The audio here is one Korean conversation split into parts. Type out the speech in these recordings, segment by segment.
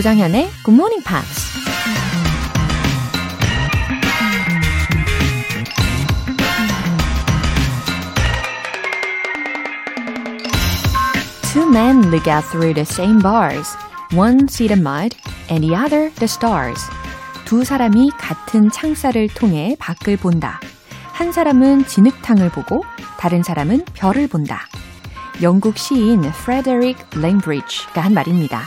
조장현의 Good Morning Pops. Two men look out through the same bars. One see the mud and the other the stars. 두 사람이 같은 창살을 통해 밖을 본다. 한 사람은 진흙탕을 보고 다른 사람은 별을 본다. 영국 시인 프레데릭 랭브리지가 한 말입니다.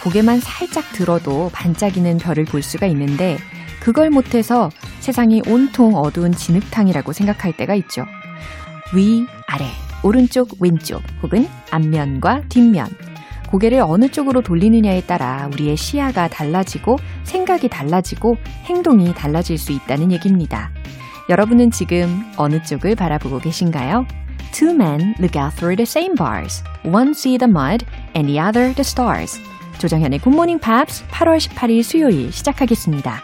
고개만 살짝 들어도 반짝이는 별을 볼 수가 있는데 그걸 못해서 세상이 온통 어두운 진흙탕이라고 생각할 때가 있죠. 위, 아래, 오른쪽, 왼쪽 혹은 앞면과 뒷면. 고개를 어느 쪽으로 돌리느냐에 따라 우리의 시야가 달라지고 생각이 달라지고 행동이 달라질 수 있다는 얘기입니다. 여러분은 지금 어느 쪽을 바라보고 계신가요? Two men look out through the same bars. One see the mud and the other the stars. 조정현의 굿모닝 팝스 8월 18일 수요일 시작하겠습니다.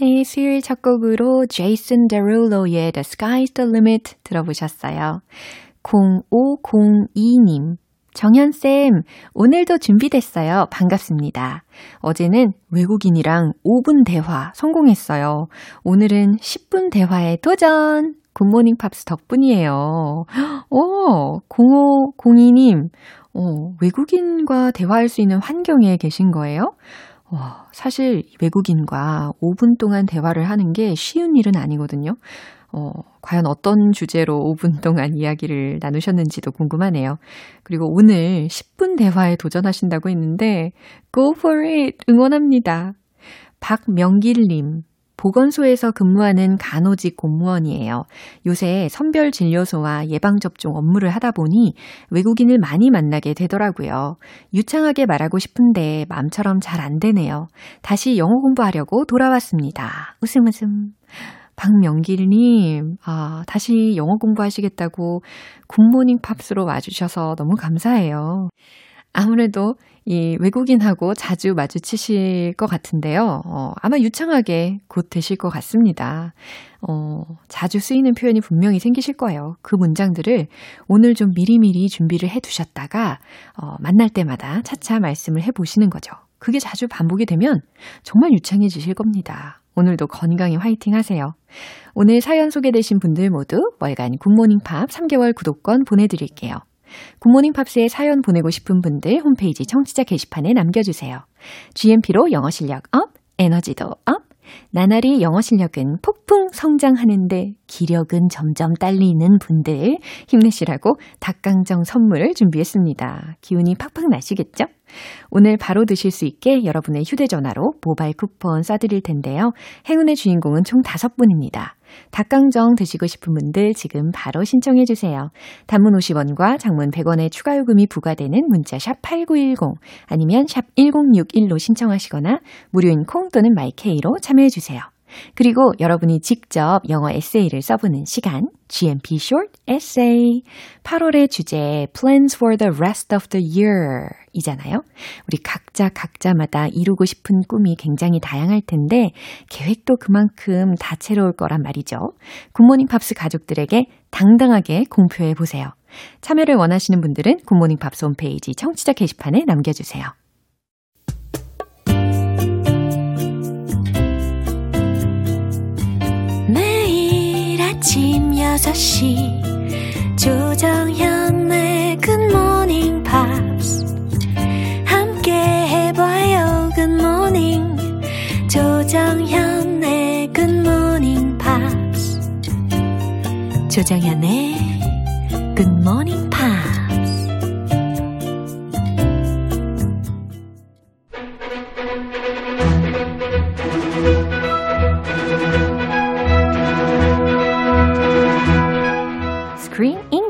네, 수요일 첫 곡으로 제이슨 데룰로의 The Sky's the Limit 들어보셨어요. 0502님. 정현쌤, 오늘도 준비됐어요. 반갑습니다. 어제는 외국인이랑 5분 대화 성공했어요. 오늘은 10분 대화에 도전! 굿모닝 팝스 덕분이에요. 오, 0502님, 어, 외국인과 대화할 수 있는 환경에 계신 거예요? 와, 사실 외국인과 5분 동안 대화를 하는 게 쉬운 일은 아니거든요. 어, 과연 어떤 주제로 5분 동안 이야기를 나누셨는지도 궁금하네요. 그리고 오늘 10분 대화에 도전하신다고 했는데, go for it! 응원합니다. 박명길님, 보건소에서 근무하는 간호직 공무원이에요. 요새 선별 진료소와 예방접종 업무를 하다 보니 외국인을 많이 만나게 되더라고요. 유창하게 말하고 싶은데 마음처럼 잘 안 되네요. 다시 영어 공부하려고 돌아왔습니다. 웃음 웃음. 박명길님, 아, 다시 영어 공부하시겠다고 굿모닝 팝스로 와주셔서 너무 감사해요. 아무래도 이 외국인하고 자주 마주치실 것 같은데요. 어, 아마 유창하게 곧 되실 것 같습니다. 어, 자주 쓰이는 표현이 분명히 생기실 거예요. 그 문장들을 오늘 좀 미리미리 준비를 해 두셨다가, 어, 만날 때마다 차차 말씀을 해 보시는 거죠. 그게 자주 반복이 되면 정말 유창해지실 겁니다. 오늘도 건강히 화이팅 하세요. 오늘 사연 소개되신 분들 모두 월간 굿모닝 팝 3개월 구독권 보내드릴게요. 굿모닝 팝스에 사연 보내고 싶은 분들 홈페이지 청취자 게시판에 남겨주세요. GMP로 영어 실력 up, 에너지도 up, 나날이 영어 실력은 폭풍 성장하는데 기력은 점점 딸리는 분들 힘내시라고 닭강정 선물 준비했습니다. 기운이 팍팍 나시겠죠? 오늘 바로 드실 수 있게 여러분의 휴대전화로 모바일 쿠폰 쏴드릴 텐데요. 행운의 주인공은 총 5분입니다. 닭강정 드시고 싶은 분들 지금 바로 신청해 주세요. 단문 50원과 장문 100원의 추가 요금이 부과되는 문자 샵 8910 아니면 샵 1061로 신청하시거나 무료인 콩 또는 마이케이로 참여해 주세요. 그리고 여러분이 직접 영어 에세이를 써보는 시간, GMP Short Essay. 8월의 주제, Plans for the Rest of the Year 이잖아요. 우리 각자 각자마다 이루고 싶은 꿈이 굉장히 다양할 텐데, 계획도 그만큼 다채로울 거란 말이죠. 굿모닝 팝스 가족들에게 당당하게 공표해 보세요. 참여를 원하시는 분들은 굿모닝 팝스 홈페이지 청취자 게시판에 남겨주세요. 아침 6시 조정현의 굿모닝 팝스 함께 해봐요 굿모닝 조정현의 굿모닝 팝스 조정현의 굿모닝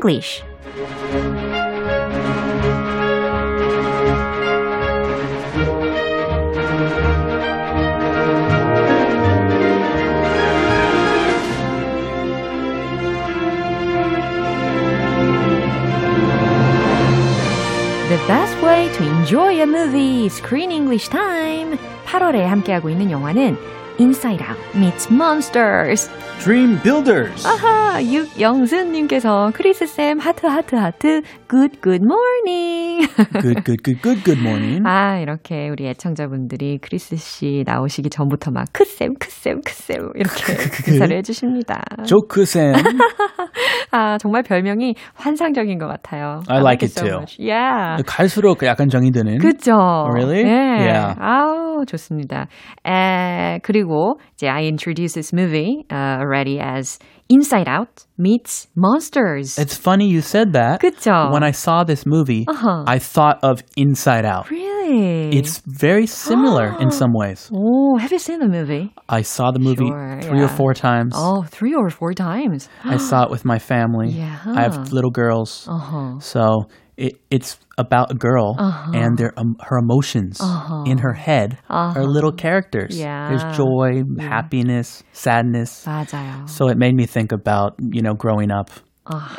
English. The best way to enjoy a movie, Screen English Time. 8월에 함께하고 있는 영화는 Inside Out meets Monsters. Dream Builders. 아하, 육영순님께서 크리스쌤 하트 하트 하트 good good morning. good, good, good, good, good morning. 아, 이렇게 우리 애청자분들이 크리스 씨 나오시기 전부터 막 크쌤, 크쌤, 크쌤 이렇게 인사를 해주십니다. 조크쌤. 아, 정말 별명이 환상적인 것 같아요. I like it it too. much. Yeah. 갈수록 약간 정이 드는. 그죠? Really? 네. Yeah. 아우, 좋습니다. 에, 그리고 이제 I introduced this movie uh, already as Inside Out meets Monsters. It's funny you said that. 그쵸? When I saw this movie, Uh-huh. I thought of Inside Out. really? It's very similar in some ways. Oh, have you seen the movie? I saw the movie Sure, three or yeah. four times. Oh, three or four times. I saw it with my family. Yeah. I have little girls. Uh-huh. So it, it's about a girl and their um, her emotions in her head are little characters. Yeah. There's joy, happiness, sadness. 맞아요. So it made me think about, you know, growing up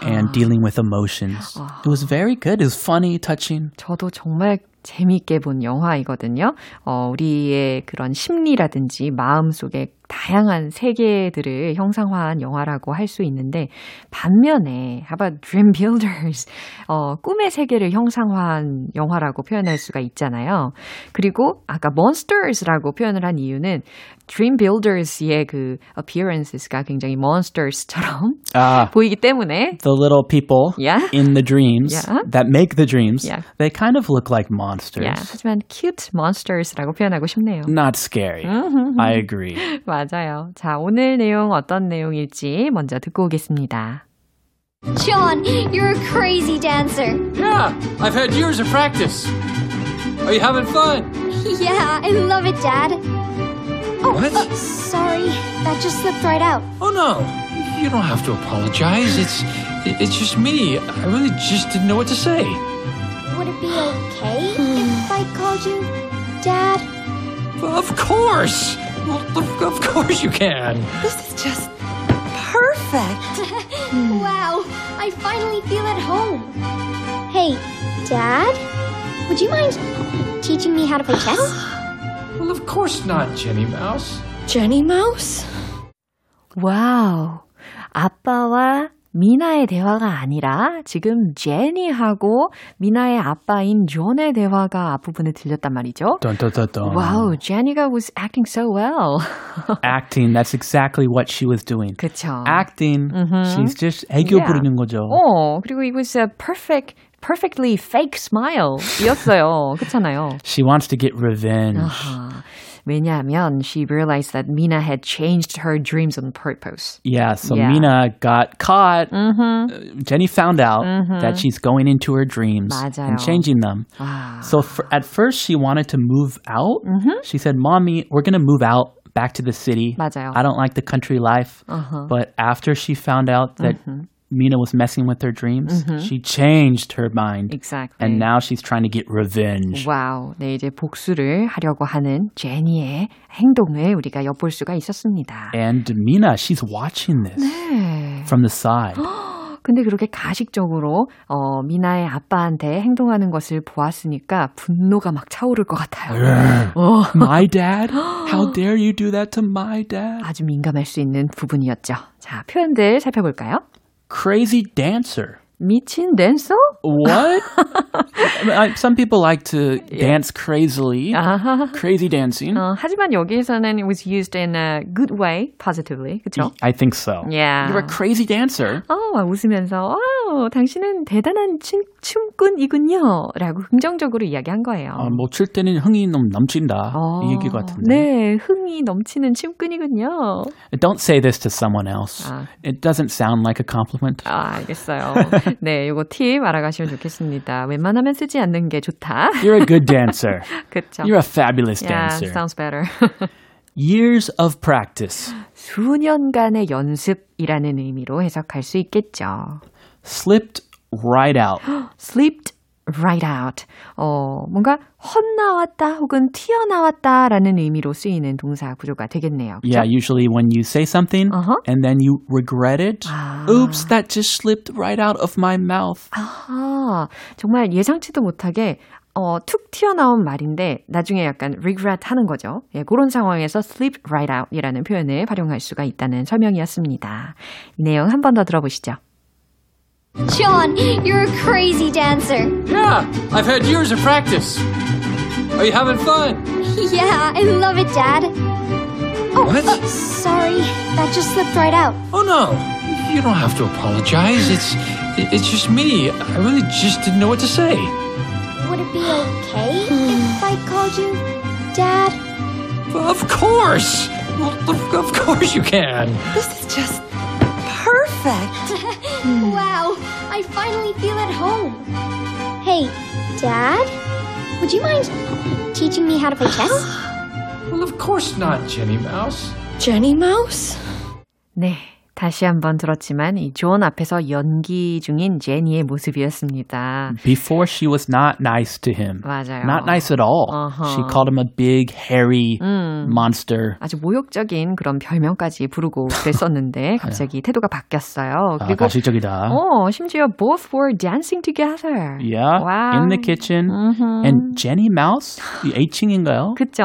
and dealing with emotions. It was very good. It was funny, touching. 저도 정말 재미있게 본 영화이거든요. 어, 우리의 그런 심리라든지 마음 속에 다양한 세계들을 형상화한 영화라고 할 수 있는데 반면에 how about Dream Builders 어, 꿈의 세계를 형상화한 영화라고 표현할 수가 있잖아요. 그리고 아까 Monsters라고 표현을 한 이유는 Dream Builders의 그 appearances가 굉장히 monsters처럼 Ah, 보이기 때문에 the little people Yeah. in the dreams Yeah. that make the dreams, Yeah. they kind of look like monsters. 야, 하지만 cute monsters라고 표현하고 싶네요. Not scary. I agree. 맞아요. 자, 오늘 내용 어떤 내용일지 먼저 듣고 오겠습니다. John, you're a crazy dancer. Yeah, I've had years of practice. Are you having fun? Yeah, I love it, Dad. Oh, What? uh, sorry, that just slipped right out. Oh no, you don't have to apologize. It's it's just me. I really just didn't know what to say. Would it be okay if I called you Dad? Of course. Well, of, of course you can. This is just perfect. Wow, I finally feel at home. Hey, Dad? Would you mind teaching me how to play chess? Well, of course not, Jenny Mouse. Jenny Mouse? 와우. 아빠와 미나의 대화가 아니라 지금 제니하고 미나의 아빠인 존의 대화가 앞부분에 들렸단 말이죠. Dun. 와우, 제니가 was acting so well. Acting, that's exactly what she was doing. 그쵸. Acting, she's just 애교 Yeah. 부리는 거죠. 어, 그리고 it was a perfect, perfectly fake smile 이었어요. 그렇잖아요. She wants to get revenge. 아하. 왜냐하면 she realized that Mina had changed her dreams on purpose. Yeah, so Yeah. Mina got caught. Uh, Jenny found out that she's going into her dreams 맞아요. and changing them. 아, So for, at first she wanted to move out. She said, "Mommy, we're going to move out back to the city. 맞아요. I don't like the country life." Uh-huh. But after she found out that Mina was messing with her dreams, she changed her mind. exactly. And now she's trying to get revenge. 와우, 네 이제 복수를 하려고 하는 제니의 행동을 우리가 엿볼 수가 있었습니다. And Mina, she's watching this 네. from the side. 근데 그렇게 가식적으로 어, 미나의 아빠한테 행동하는 것을 보았으니까 분노가 막 차오를 것 같아요. 어, my dad? How dare you do that to my dad? 아주 민감할 수 있는 부분이었죠. 자, 표현들 살펴볼까요? Crazy dancer. 미친 댄서? What? I mean, I- some people like to dance crazily. 아하. Crazy dancing. 어, 하지만 여기에서는 it was used in a good way, positively. 그렇죠? I think so. Yeah. You're a crazy dancer. 어, 막 웃으면서 와우, 당신은 대단한 춤, 춤꾼이군요. 라고 긍정적으로 이야기한 거예요. 아, 뭐출 때는 흥이 너무 넘친다. 어, 이 얘기 같은데. 네, 흥이 넘치는 춤꾼이군요. Don't say this to someone else. 아. It doesn't sound like a compliment. 아, 알겠어요. 네, 요거 팁 알아가시면 좋겠습니다. 웬만하면 쓰지 않는 게 좋다. You're a good dancer. 그쵸? You're a fabulous yeah, dancer. sounds better. Years of practice. 수년간의 연습이라는 의미로 해석할 수 있겠죠. Slipped right out. slipped right out. 어, 뭔가 헛나왔다 혹은 튀어나왔다라는 의미로 쓰이는 동사 구조가 되겠네요. 그죠? Yeah, usually when you say something Uh-huh. and then you regret it. 아. Oops, that just slipped right out of my mouth. 아하, 정말 예상치도 못하게 어, 툭 튀어나온 말인데 나중에 약간 regret 하는 거죠. 예, 그런 상황에서 sleep right out 이라는 표현을 활용할 수가 있다는 설명이었습니다. 이 내용 한 번 더 들어보시죠. John, you're a crazy dancer. Yeah, I've had years of practice. Are you having fun? Yeah, I love it, Dad. Oh, What? uh, sorry, that just slipped right out. Oh no, you don't have to apologize. It's it's just me. I really just didn't know what to say. Would it be okay if I called you Dad? Of course. Of, of course you can. This is just perfect. Wow, I finally feel at home. Hey, Dad? Would you mind teaching me how to play chess? Well, of course not, Jenny Mouse. Jenny Mouse? 네. 다시 한번 들었지만 이 존 앞에서 연기 중인 제니의 모습이었습니다. Before she was not nice to him. 맞아요. Not nice at all. Uh-huh. She called him a big, hairy monster. 아주 모욕적인 그런 별명까지 부르고 그랬었는데 갑자기 태도가 바뀌었어요. 아, 그리고 가식적이다. 어, 심지어 both were dancing together. Yeah, Wow. in the kitchen. 음흠. And Jenny Mouse, 이 애칭인가요? 그쵸.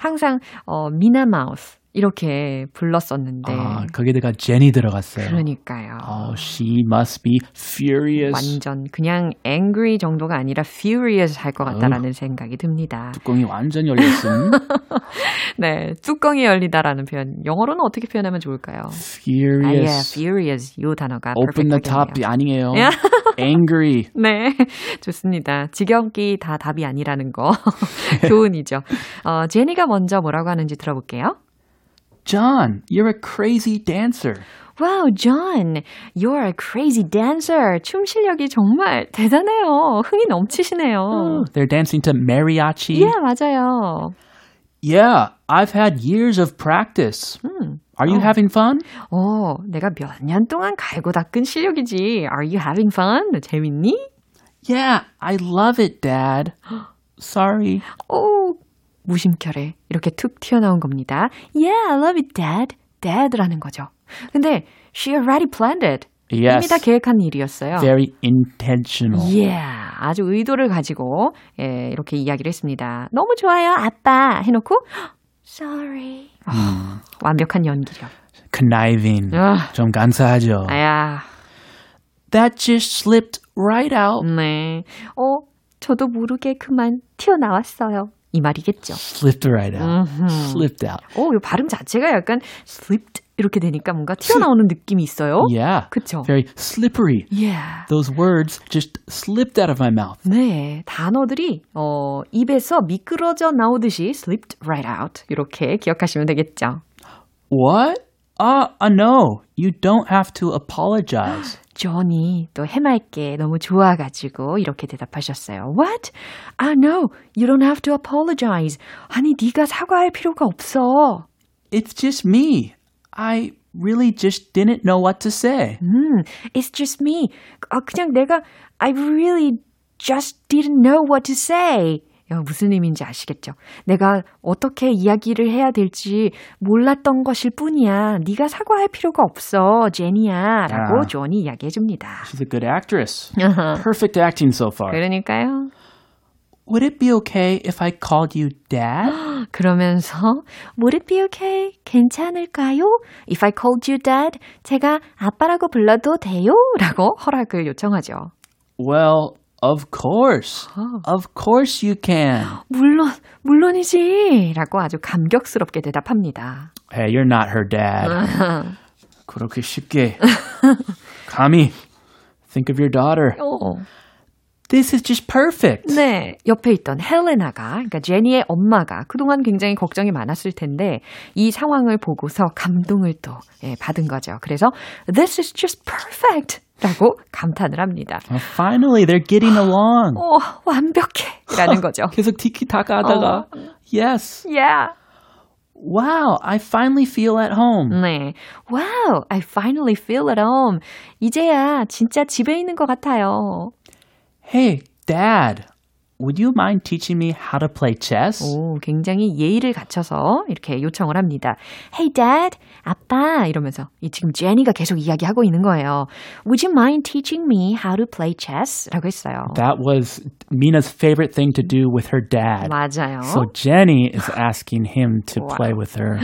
항상 어, 미나 마우스 이렇게 불렀었는데 아, 거기다가 Jenny 들어갔어요. 그러니까요. Oh, she must be furious. 완전 그냥 angry 정도가 아니라 furious 할 것 같다라는 생각이 듭니다. 뚜껑이 완전히 열렸음. 네, 뚜껑이 열리다라는 표현 영어로는 어떻게 표현하면 좋을까요? 아, 예, furious. furious 이 단어가 Open the top. 아니에요. 야. Angry. 네, 좋습니다. 지경기 다 답이 아니라는 거 교훈이죠. 어, 제니가 먼저 뭐라고 하는지 들어볼게요. John, you're a crazy dancer. Wow, John, you're a crazy dancer. 춤 실력이 정말 대단해요. 흥이 넘치시네요. They're dancing to mariachi. 예, 맞아요. Yeah, I've had years of practice. Are you having fun? 어, 내가 몇 년 동안 갈고 닦은 실력이지. Are you having fun? 재밌니? Yeah, I love it, Dad. Sorry. 오, 무심결에 이렇게 툭 튀어나온 겁니다. Yeah, I love it, Dad. Dad라는 거죠. 근데 she already planned it. 이미 Yes. 다 계획한 일이었어요. Very intentional. Yeah, 아주 의도를 가지고 예, 이렇게 이야기를 했습니다. 너무 좋아요, 아빠 해놓고 sorry. 아, 완벽한 연기력. Conniving. 아. 좀 간사하죠. 아야, That just slipped right out. 네. 어, 저도 모르게 그만 튀어나왔어요. 이 말이겠죠. Slipped right out. Slipped out. 어, 이 발음 자체가 약간 slipped 이렇게 되니까 뭔가 튀어나오는 느낌이 있어요. Yeah. 그쵸? Very slippery. Yeah. Those words just slipped out of my mouth. 네, 단어들이 어, 입에서 미끄러져 나오듯이 slipped right out 이렇게 기억하시면 되겠죠. What? Uh, uh, no. You don't have to apologize. 존이 또 해맑게 너무 좋아가지고 이렇게 대답하셨어요. What? Ah, no, you don't have to apologize. 아니, 네가 사과할 필요가 없어. It's just me. I really just didn't know what to say. 음, it's just me. 아, 그냥 내가 I really just didn't know what to say. 야, 무슨 의미인지 아시겠죠? 내가 어떻게 이야기를 해야 될지 몰랐던 것일 뿐이야. 네가 사과할 필요가 없어, 제니야. 라고 아. 존이 이야기해 줍니다. She's a good actress. Perfect acting so far. 그러니까요. Would it be okay if I called you dad? 그러면서 Would it be okay? 괜찮을까요? If I called you dad, 제가 아빠라고 불러도 돼요? 라고 허락을 요청하죠. well, of course. Of course you can. 물론, 물론이지. 라고 아주 감격스럽게 대답합니다. Hey, you're not her dad. 그렇게 쉽게. 감히. Think of your daughter. 어. This is just perfect. 네, 옆에 있던 헬레나가, 그러니까 제니의 엄마가 그동안 굉장히 걱정이 많았을 텐데 이 상황을 보고서 감동을 또 예, 받은 거죠. 그래서 This is just perfect! 라고 감탄을 합니다. Finally, they're getting along. 오, 완벽해! 라는 거죠. 계속 티키타카 하다가. Yes. Yeah! Wow, I finally feel at home. 네. Wow, I finally feel at home. 이제야 진짜 집에 있는 것 같아요. Hey, Dad, would you mind teaching me how to play chess? 오, 굉장히 예의를 갖춰서 이렇게 요청을 합니다. Hey dad, 아빠 이러면서 이 지금 제니가 계속 이야기하고 있는 거예요. Would you mind teaching me how to play chess? 라고 했어요. That was Mina's favorite thing to do with her dad. 맞아요. So Jenny is asking him to play with her.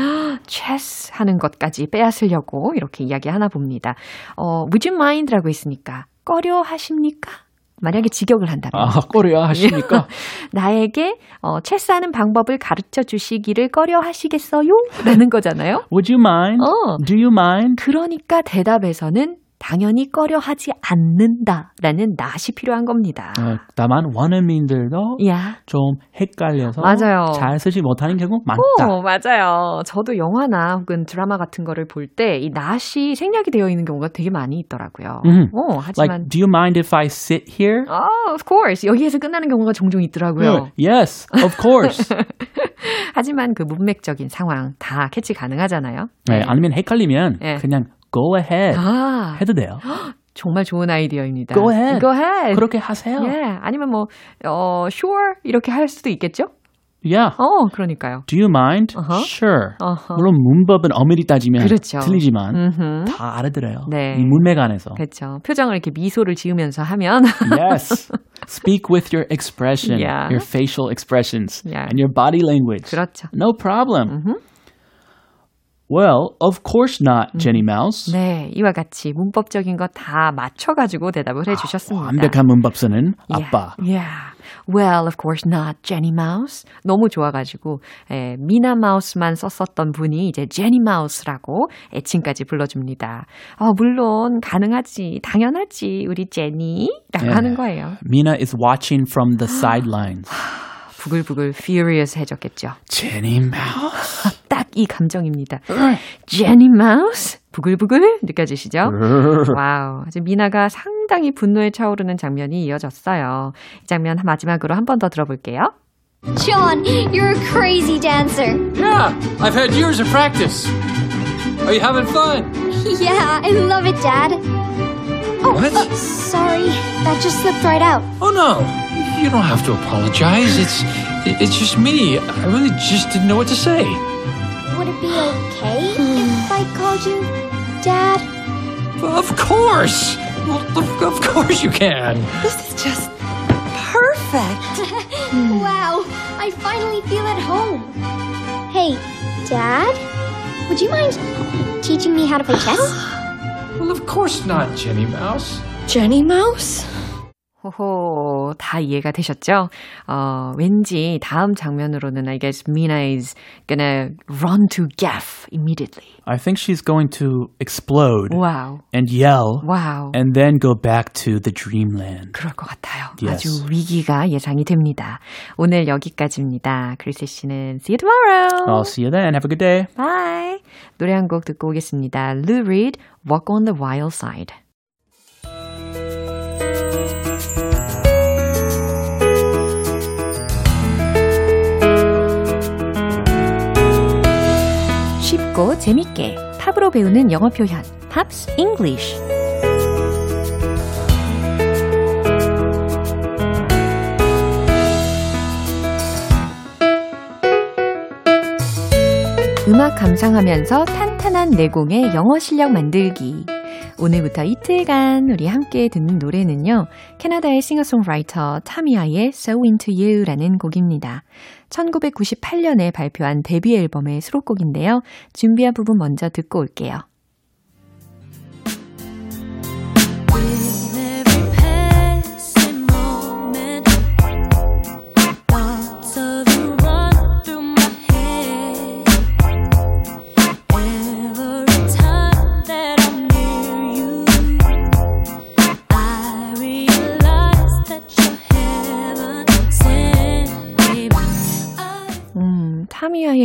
chess 하는 것까지 빼앗으려고 이렇게 이야기하나 봅니다. 어, would you mind라고 했으니까 꺼려 하십니까? 만약에 직역을 한다면. 아, 꺼려 하십니까? 나에게 어, 체스하는 방법을 가르쳐 주시기를 꺼려 하시겠어요? 라는 거잖아요. Would you mind? 어. Do you mind? 그러니까 대답에서는 당연히 꺼려 하지 않는다라는 낫이 필요한 겁니다. 어, 다만 원어민들도 야. 좀 헷갈려서 맞아요. 잘 쓰지 못하는 경우 많다. 오, 맞아요. 저도 영화나 혹은 드라마 같은 거를 볼 때이 낫이 생략이 되어 있는 경우가 되게 많이 있더라고요. 음. 오, 하지만 Like, do you mind if I sit here? Oh, of course. 여기에서 끝나는 경우가 종종 있더라고요. Yes, of course. 하지만 그 문맥적인 상황 다 캐치 가능하잖아요. 네, 아니면 헷갈리면 네. 그냥 go ahead 아, 해도 돼요. 정말 좋은 아이디어입니다. Go ahead. Go ahead. 그렇게 하세요. 예, 아니면 뭐, 어, sure. 이렇게 할 수도 있겠죠? Yeah. 어, 그러니까요. Do you mind? 어허. Sure. 어허. 물론 문법은 엄밀히 따지면 그렇죠. 틀리지만 음흠. 다 알아들어요. 네. 이 문맥 안에서. 그렇죠. 표정을 이렇게 미소를 지으면서 하면 yes. Speak with your expression, Yeah. your facial expressions, Yeah. and your body language. 그렇죠. No problem. Well, of course not, Jenny Mouse. 네, 이와 같이 문법적인 거 다 맞춰가지고 대답을 해주셨습니다. 완벽한 문법 쓰는 Yeah, 아빠. Yeah. Well, of course not, Jenny Mouse. 너무 좋아가지고 에, 미나 마우스만 썼었던 분이 이제 제니 마우스라고 애칭까지 불러줍니다. 어, 물론 가능하지, 당연하지, 우리 제니라고 네. 하는 거예요. Mina is watching from the sidelines. 부글부글 furious해졌겠죠. Jenny Mouse. 딱 이 감정입니다. Jenny Mouse 부글부글 느껴지시죠? Wow, 아주 미나가 상당히 분노에 차오르는 장면이 이어졌어요. 이 장면 마지막으로 한 번 더 들어볼게요. John, you're a crazy dancer. Yeah, I've had years of practice. Are you having fun? Yeah, I love it, Dad. Oh, What? uh, sorry, that just slipped right out. Oh no, you don't have to apologize. It's it's just me. I really just didn't know what to say. Would it be okay hmm. if I called you Dad? Of course. Of, of course you can. This is just perfect. Hmm. Wow, I finally feel at home. Hey, Dad? Would you mind teaching me how to play chess? Well, of course not, Jenny Mouse. Jenny Mouse? 호호, 다 이해가 되셨죠? 어, 왠지 다음 장면으로는 I guess Mina is gonna run to Gaff immediately. I think she's going to explode 와우, and yell 와우. and then go back to the dreamland. 그럴 것 같아요. Yes. 아주 위기가 예상이 됩니다. 오늘 여기까지입니다. 크리스 씨는 see you tomorrow. I'll see you then. Have a good day. Bye. 노래 한 곡 듣고 오겠습니다. Lou Reed, Walk on the Wild Side. 쉽고 재밌게 팝으로 배우는 영어 표현 Pops English 음악 감상하면서 탄탄한 내공의 영어 실력 만들기 오늘부터 이틀간 우리 함께 듣는 노래는요. 캐나다의 싱어송라이터 타미아의 So Into You라는 곡입니다. 1998년에 발표한 데뷔 앨범의 수록곡인데요. 준비한 부분 먼저 듣고 올게요.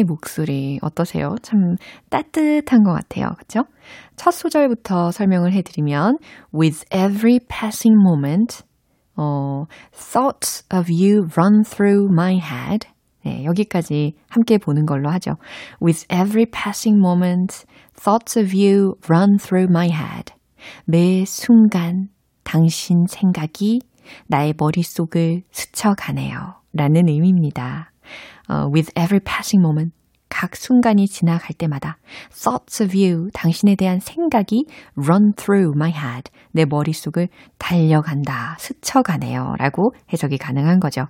목소리 어떠세요? 참 따뜻한 것 같아요. 그쵸? 첫 소절부터 설명을 해드리면 With every passing moment, 어, thoughts of you run through my head. 네, 여기까지 함께 보는 걸로 하죠. With every passing moment, thoughts of you run through my head. 매 순간 당신 생각이 나의 머릿속을 스쳐가네요. 라는 의미입니다. Uh, with every passing moment. 각 순간이 지나갈 때마다 thoughts of you, 당신에 대한 생각이 run through my head, 내 머릿속을 달려간다, 스쳐가네요. 라고 해석이 가능한 거죠.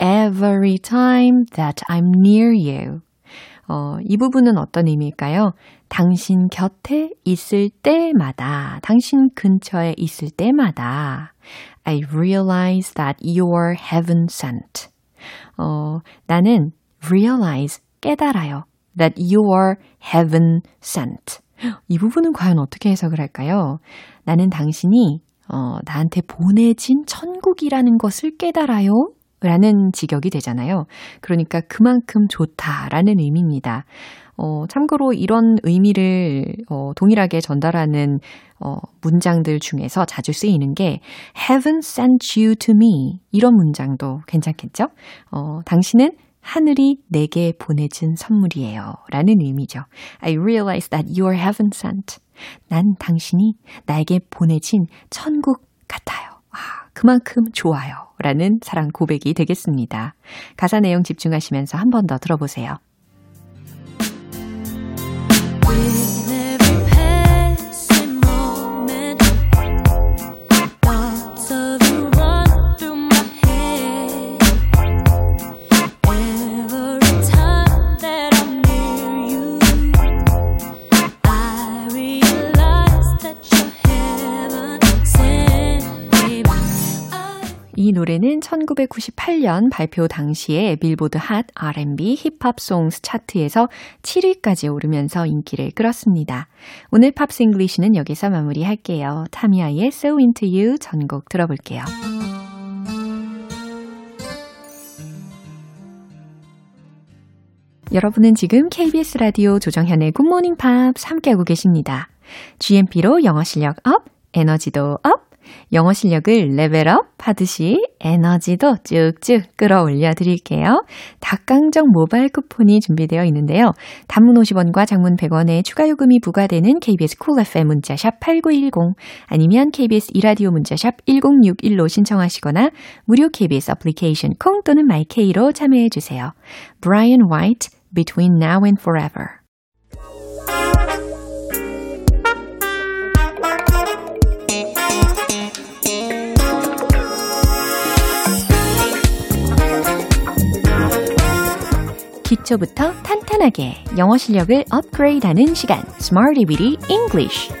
Every time that I'm near you. 어, 이 부분은 어떤 의미일까요? 당신 곁에 있을 때마다, 당신 근처에 있을 때마다, I realize that you're heaven sent. 어, 나는 realize, 깨달아요. That you are heaven sent. 이 부분은 과연 어떻게 해석을 할까요? 나는 당신이 어, 나한테 보내진 천국이라는 것을 깨달아요. 라는 직역이 되잖아요. 그러니까 그만큼 좋다라는 의미입니다. 어, 참고로 이런 의미를 어, 동일하게 전달하는 어, 문장들 중에서 자주 쓰이는 게 Heaven sent you to me 이런 문장도 괜찮겠죠? 어, 당신은 하늘이 내게 보내준 선물이에요. 라는 의미죠. I realize that you are heaven sent. 난 당신이 나에게 보내진 천국 같아요. 아, 그만큼 좋아요. 라는 사랑 고백이 되겠습니다. 가사 내용 집중하시면서 한 번 더 들어보세요. 이 노래는 1998년 발표 당시에 빌보드 Hot R&B Hip-Hop Songs 차트에서 7위까지 오르면서 인기를 끌었습니다. 오늘 Pops English는 여기서 마무리할게요. 타미아의 So Into You 전곡 들어볼게요. 여러분은 지금 KBS 라디오 조정현의 굿모닝 팝스 함께하고 계십니다. GMP로 영어 실력 up, 에너지도 up, 영어 실력을 level up 하듯이 에너지도 쭉쭉 끌어올려 드릴게요. 닭강정 모바일 쿠폰이 준비되어 있는데요. 단문 50원과 장문 100원의 추가 요금이 부과되는 KBS Cool FM 문자샵 8910 아니면 KBS 이라디오 문자샵 1061로 신청하시거나 무료 KBS 애플리케이션 콩 또는 마이케이로 참여해 주세요. Bryan White, Between Now and Forever 기초부터 탄탄하게 영어 실력을 업그레이드하는 시간 Smarty Weedy English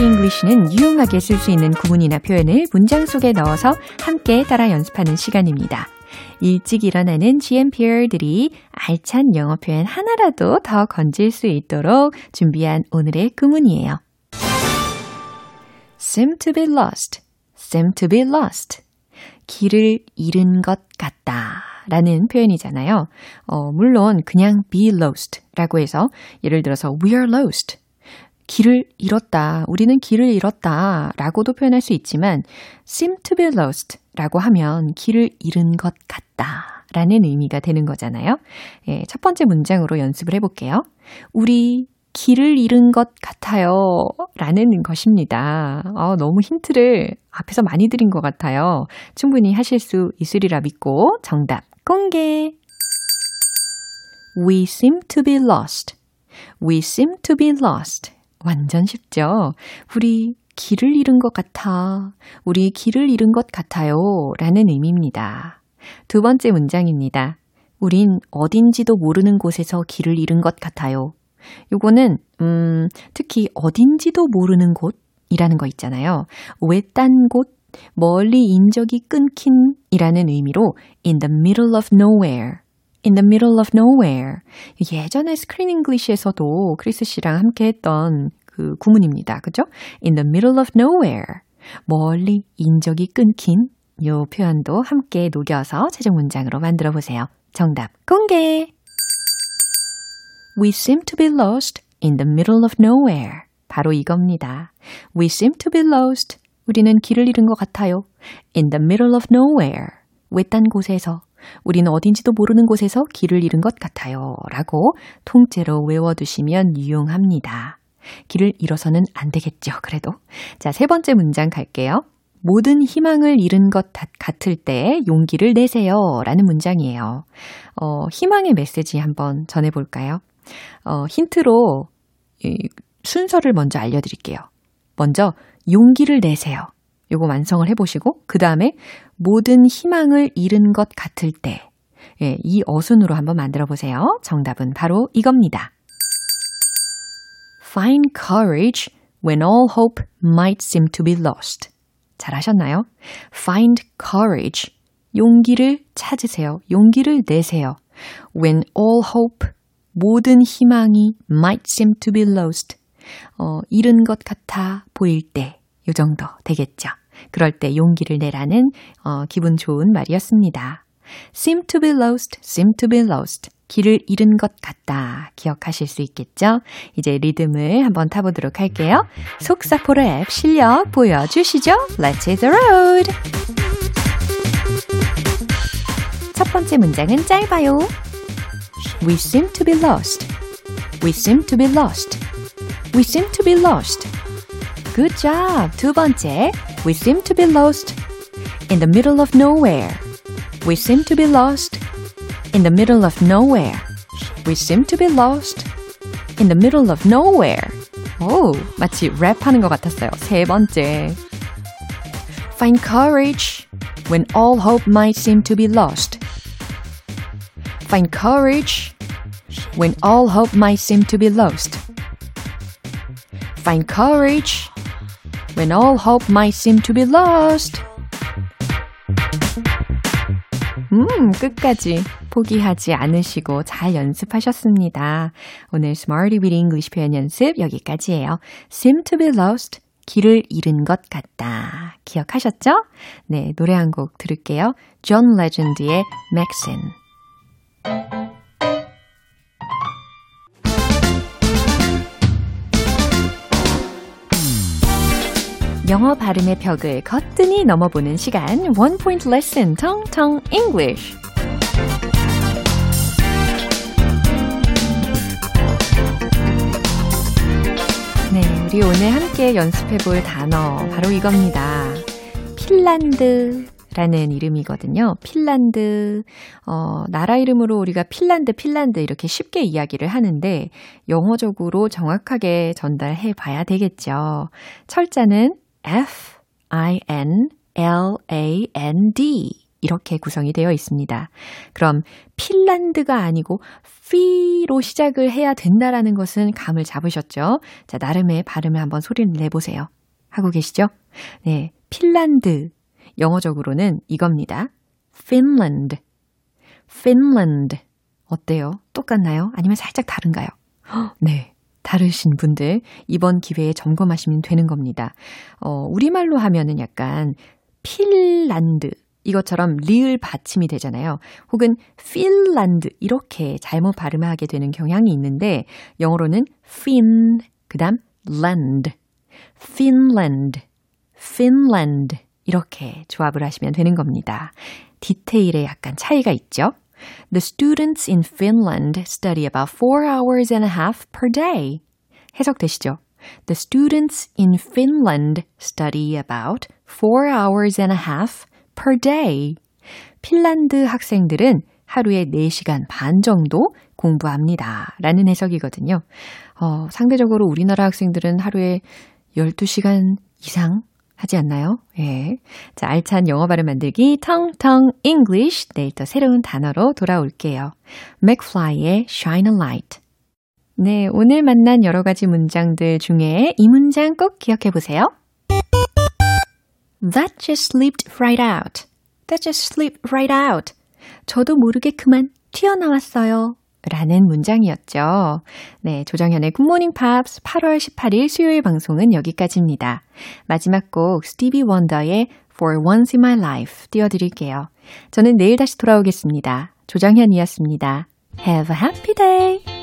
English는 유용하게 쓸 수 있는 구문이나 표현을 문장 속에 넣어서 함께 따라 연습하는 시간입니다. 일찍 일어나는 GMPR들이 알찬 영어 표현 하나라도 더 건질 수 있도록 준비한 오늘의 구문이에요. Seem to be lost, seem to be lost. 길을 잃은 것 같다. 라는 표현이잖아요. 어, 물론 그냥 be lost 라고 해서 예를 들어서 we are lost. 길을 잃었다. 우리는 길을 잃었다. 라고도 표현할 수 있지만 seem to be lost 라고 하면 길을 잃은 것 같다. 라는 의미가 되는 거잖아요. 예, 첫 번째 문장으로 연습을 해볼게요. 우리 길을 잃은 것 같아요. 라는 것입니다. 어, 너무 힌트를 앞에서 많이 드린 것 같아요. 충분히 하실 수 있으리라 믿고 정답 공개. We seem to be lost. We seem to be lost. 완전 쉽죠? 우리 길을 잃은 것 같아. 우리 길을 잃은 것 같아요. 라는 의미입니다. 두 번째 문장입니다. 우린 어딘지도 모르는 곳에서 길을 잃은 것 같아요. 요거는, 음, 특히 어딘지도 모르는 곳이라는 거 있잖아요. 외딴 곳, 멀리 인적이 끊긴 이라는 의미로 in the middle of nowhere. in the middle of nowhere. 예전에 Screen English에서도 크리스 씨랑 함께 했던 그 구문입니다. 그죠? in the middle of nowhere. 멀리 인적이 끊긴 요 표현도 함께 녹여서 최종 문장으로 만들어 보세요. 정답 공개! We seem to be lost in the middle of nowhere. 바로 이겁니다. We seem to be lost. 우리는 길을 잃은 것 같아요. In the middle of nowhere. 외딴 곳에서 우리는 어딘지도 모르는 곳에서 길을 잃은 것 같아요. 라고 통째로 외워두시면 유용합니다. 길을 잃어서는 안 되겠죠, 그래도. 자, 세 번째 문장 갈게요. 모든 희망을 잃은 것 같을 때 용기를 내세요. 라는 문장이에요. 어, 희망의 메시지 한번 전해볼까요? 어, 힌트로 이, 순서를 먼저 알려드릴게요. 먼저 용기를 내세요. 요거 완성을 해보시고 그 다음에 모든 희망을 잃은 것 같을 때 예, 이 어순으로 한번 만들어 보세요. 정답은 바로 이겁니다. Find courage when all hope might seem to be lost. 잘 하셨나요? Find courage. 용기를 찾으세요. 용기를 내세요. When all hope, 모든 희망이 might seem to be lost. 어, 잃은 것 같아 보일 때, 요 정도 되겠죠. 그럴 때 용기를 내라는 어, 기분 좋은 말이었습니다. seem to be lost, seem to be lost. 길을 잃은 것 같다. 기억하실 수 있겠죠? 이제 리듬을 한번 타보도록 할게요. 속사포 랩 실력 보여주시죠. Let's hit the road! 첫 번째 문장은 짧아요. We seem to be lost. We seem to be lost. We seem to be lost. Good job. 두 번째. We seem to be lost in the middle of nowhere. We seem to be lost in the middle of nowhere. We seem to be lost in the middle of nowhere. 오, 마치 랩하는 것 같았어요. 세 번째. Find courage when all hope might seem to be lost. Find courage when all hope might seem to be lost. Find courage when all hope might seem to be lost. 음, 끝까지 포기하지 않으시고 잘 연습하셨습니다. 오늘 Smarty with English 표현 연습 여기까지예요. seem to be lost. 길을 잃은 것 같다. 기억하셨죠? 네, 노래 한 곡 들을게요. 존 레전드의 Maxine. 영어 발음의 벽을 거뜬히 넘어보는 시간 Point Lesson Tong Tong English 네, 우리 오늘 함께 연습해 볼 단어 바로 이겁니다. 핀란드 라는 이름이거든요. 핀란드, 어, 나라 이름으로 우리가 핀란드, 핀란드 이렇게 쉽게 이야기를 하는데 영어적으로 정확하게 전달해 봐야 되겠죠. 철자는 F, I, N, L, A, N, D. 이렇게 구성이 되어 있습니다. 그럼 핀란드가 아니고 피로 시작을 해야 된다라는 것은 감을 잡으셨죠? 자, 나름의 발음을 한번 소리를 내보세요. 하고 계시죠? 네. 핀란드. 영어적으로는 이겁니다. Finland. Finland. 어때요? 똑같나요? 아니면 살짝 다른가요? 네. 다르신 분들 이번 기회에 점검하시면 되는 겁니다. 어, 우리말로 하면은 약간 핀란드 이것처럼 리을 받침이 되잖아요. 혹은 핀란드 이렇게 잘못 발음하게 되는 경향이 있는데 영어로는 fin 그다음 land, Finland, Finland 이렇게 조합을 하시면 되는 겁니다. 디테일에 약간 차이가 있죠. The students in Finland study about four hours and a half per day. 해석되시죠? The students in Finland study about four hours and a half per day. 핀란드 학생들은 하루에 4시간 반 정도 공부합니다. 라는 해석이거든요. 어, 상대적으로 우리나라 학생들은 하루에 12시간 이상 하지 않나요? 예. 자, 알찬 영어 발음 만들기 Tongue Tongue English 내일 또 새로운 단어로 돌아올게요. 맥플라이의 Shine a Light. 네, 오늘 만난 여러 가지 문장들 중에 이 문장 꼭 기억해 보세요. That just slipped right out. That just slipped right out. 저도 모르게 그만 튀어나왔어요. 라는 문장이었죠. 네, 조정현의 굿모닝 팝스 8월 18일 수요일 방송은 여기까지입니다. 마지막 곡 스티비 원더의 For Once in My Life 띄워드릴게요. 저는 내일 다시 돌아오겠습니다. 조정현이었습니다. Have a happy day!